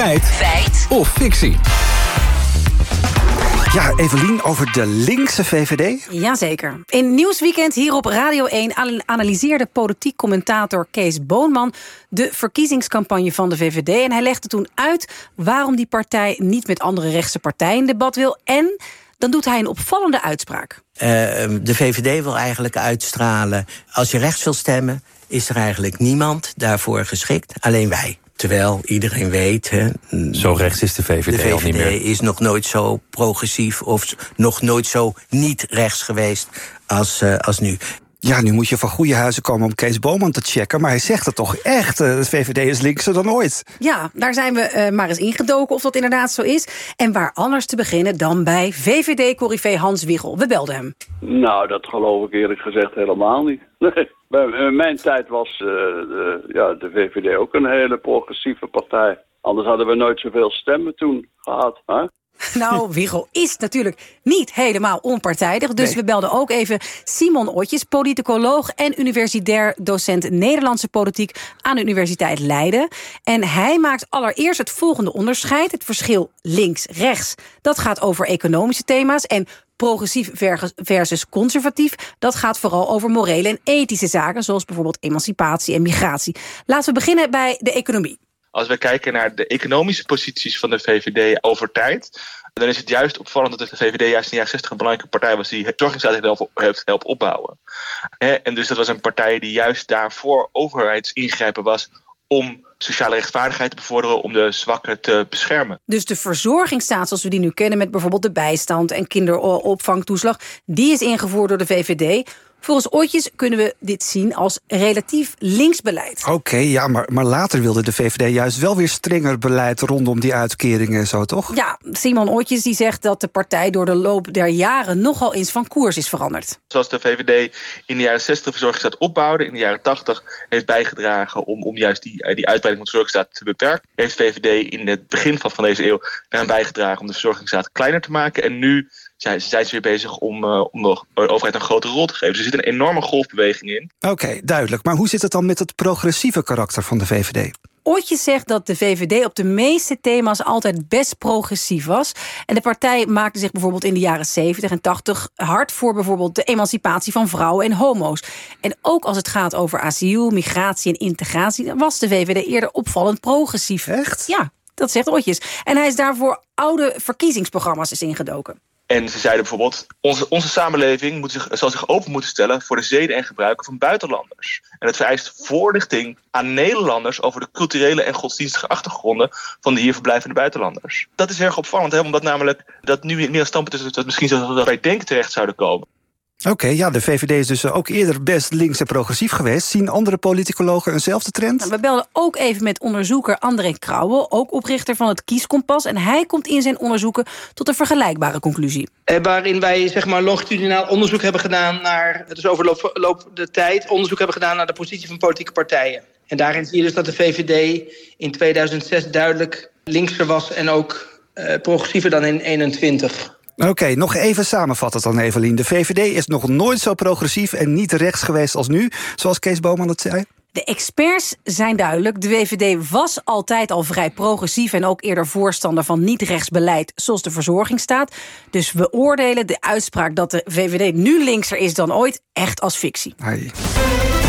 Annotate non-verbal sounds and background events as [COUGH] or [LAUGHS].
Feit. Feit. Of fictie. Ja, Evelien, over de linkse VVD? Jazeker. In Nieuwsweekend hier op Radio 1 analyseerde politiek commentator Kees Boonman de verkiezingscampagne van de VVD. En hij legde toen uit waarom die partij niet met andere rechtse partijen in debat wil. En dan doet hij een opvallende uitspraak. Uh, de VVD wil eigenlijk uitstralen... als je rechts wil stemmen, is er eigenlijk niemand daarvoor geschikt. Alleen wij. Terwijl iedereen weet... Hè, zo rechts is de VVD, de VVD al niet meer. is nog nooit zo progressief of nog nooit zo niet rechts geweest als, uh, als nu. Ja, nu moet je van goede huizen komen om Kees Boman te checken. Maar hij zegt het toch echt, uh, de VVD is linkser dan ooit. Ja, daar zijn we uh, maar eens ingedoken of dat inderdaad zo is. En waar anders te beginnen dan bij VVD-corrivé Hans Wiegel. We belden hem. Nou, dat geloof ik eerlijk gezegd helemaal niet. [LAUGHS] Nee. Bij mijn tijd was uh, de, ja, de VVD ook een hele progressieve partij. Anders hadden we nooit zoveel stemmen toen gehad. Hè? [LAUGHS] Nou, Wiegel is natuurlijk niet helemaal onpartijdig. Dus nee. we belden ook even Simon Otjes, politicoloog en universitair docent Nederlandse politiek aan de Universiteit Leiden. En hij maakt allereerst het volgende onderscheid: het verschil links-rechts. Dat gaat over economische thema's en progressief versus conservatief. Dat gaat vooral over morele en ethische zaken, zoals bijvoorbeeld emancipatie en migratie. Laten we beginnen bij de economie. Als we kijken naar de economische posities van de VVD over tijd, dan is het juist opvallend dat de VVD juist in de jaren 60 een belangrijke partij was die het zorgingstaat heeft helpen opbouwen. En dus dat was een partij die juist daarvoor overheidsingrijpen was om sociale rechtvaardigheid te bevorderen, om de zwakken te beschermen. Dus de verzorgingsstaat zoals we die nu kennen met bijvoorbeeld de bijstand en kinderopvangtoeslag, die is ingevoerd door de VVD. Volgens Ootjes kunnen we dit zien als relatief linksbeleid. Oké, okay, ja, maar, maar later wilde de VVD juist wel weer strenger beleid rondom die uitkeringen en zo, toch? Ja, Simon Ootjes die zegt dat de partij door de loop der jaren nogal eens van koers is veranderd. Zoals de VVD in de jaren 60 de verzorgingsstaat opbouwde, in de jaren 80 heeft bijgedragen om, om juist die, die uitbreiding van de verzorgingsstaat te beperken, heeft de VVD in het begin van, van deze eeuw eraan bijgedragen om de verzorgingsstaat kleiner te maken. En nu zijn, zijn ze weer bezig om, uh, om de overheid een grotere rol te geven. Dus er zit een enorme golfbeweging in. Oké, okay, duidelijk. Maar hoe zit het dan met het progressieve karakter van de VVD? Ootjes zegt dat de VVD op de meeste thema's altijd best progressief was. En de partij maakte zich bijvoorbeeld in de jaren 70 en 80 hard voor bijvoorbeeld de emancipatie van vrouwen en homo's. En ook als het gaat over asiel, migratie en integratie, was de VVD eerder opvallend progressief. Echt? Ja, dat zegt Ootjes. En hij is daarvoor oude verkiezingsprogramma's is ingedoken. En ze zeiden bijvoorbeeld, onze, onze samenleving moet zich, zal zich open moeten stellen voor de zeden en gebruiken van buitenlanders. En het vereist voorlichting aan Nederlanders over de culturele en godsdienstige achtergronden van de hier verblijvende buitenlanders. Dat is erg opvallend, hè, omdat namelijk dat nu meer standpunt is dat misschien dat wij denken terecht zouden komen. Oké, okay, ja, de VVD is dus ook eerder best links en progressief geweest. Zien andere politicologen eenzelfde trend? Nou, we belden ook even met onderzoeker André Krauwel, ook oprichter van het Kieskompas. En hij komt in zijn onderzoeken tot een vergelijkbare conclusie. Eh, waarin wij zeg maar, longitudinaal onderzoek hebben gedaan naar, dus over loop, loop de tijd, onderzoek hebben gedaan naar de positie van politieke partijen. En daarin zie je dus dat de VVD in 2006 duidelijk linkser was en ook eh, progressiever dan in 21. Oké, okay, nog even samenvatten dan, Evelien. De VVD is nog nooit zo progressief en niet rechts geweest als nu, zoals Kees Boman het zei. De experts zijn duidelijk. De VVD was altijd al vrij progressief... en ook eerder voorstander van niet-rechtsbeleid... zoals de verzorgingsstaat. Dus we oordelen de uitspraak dat de VVD nu linkser is dan ooit... echt als fictie. Hai.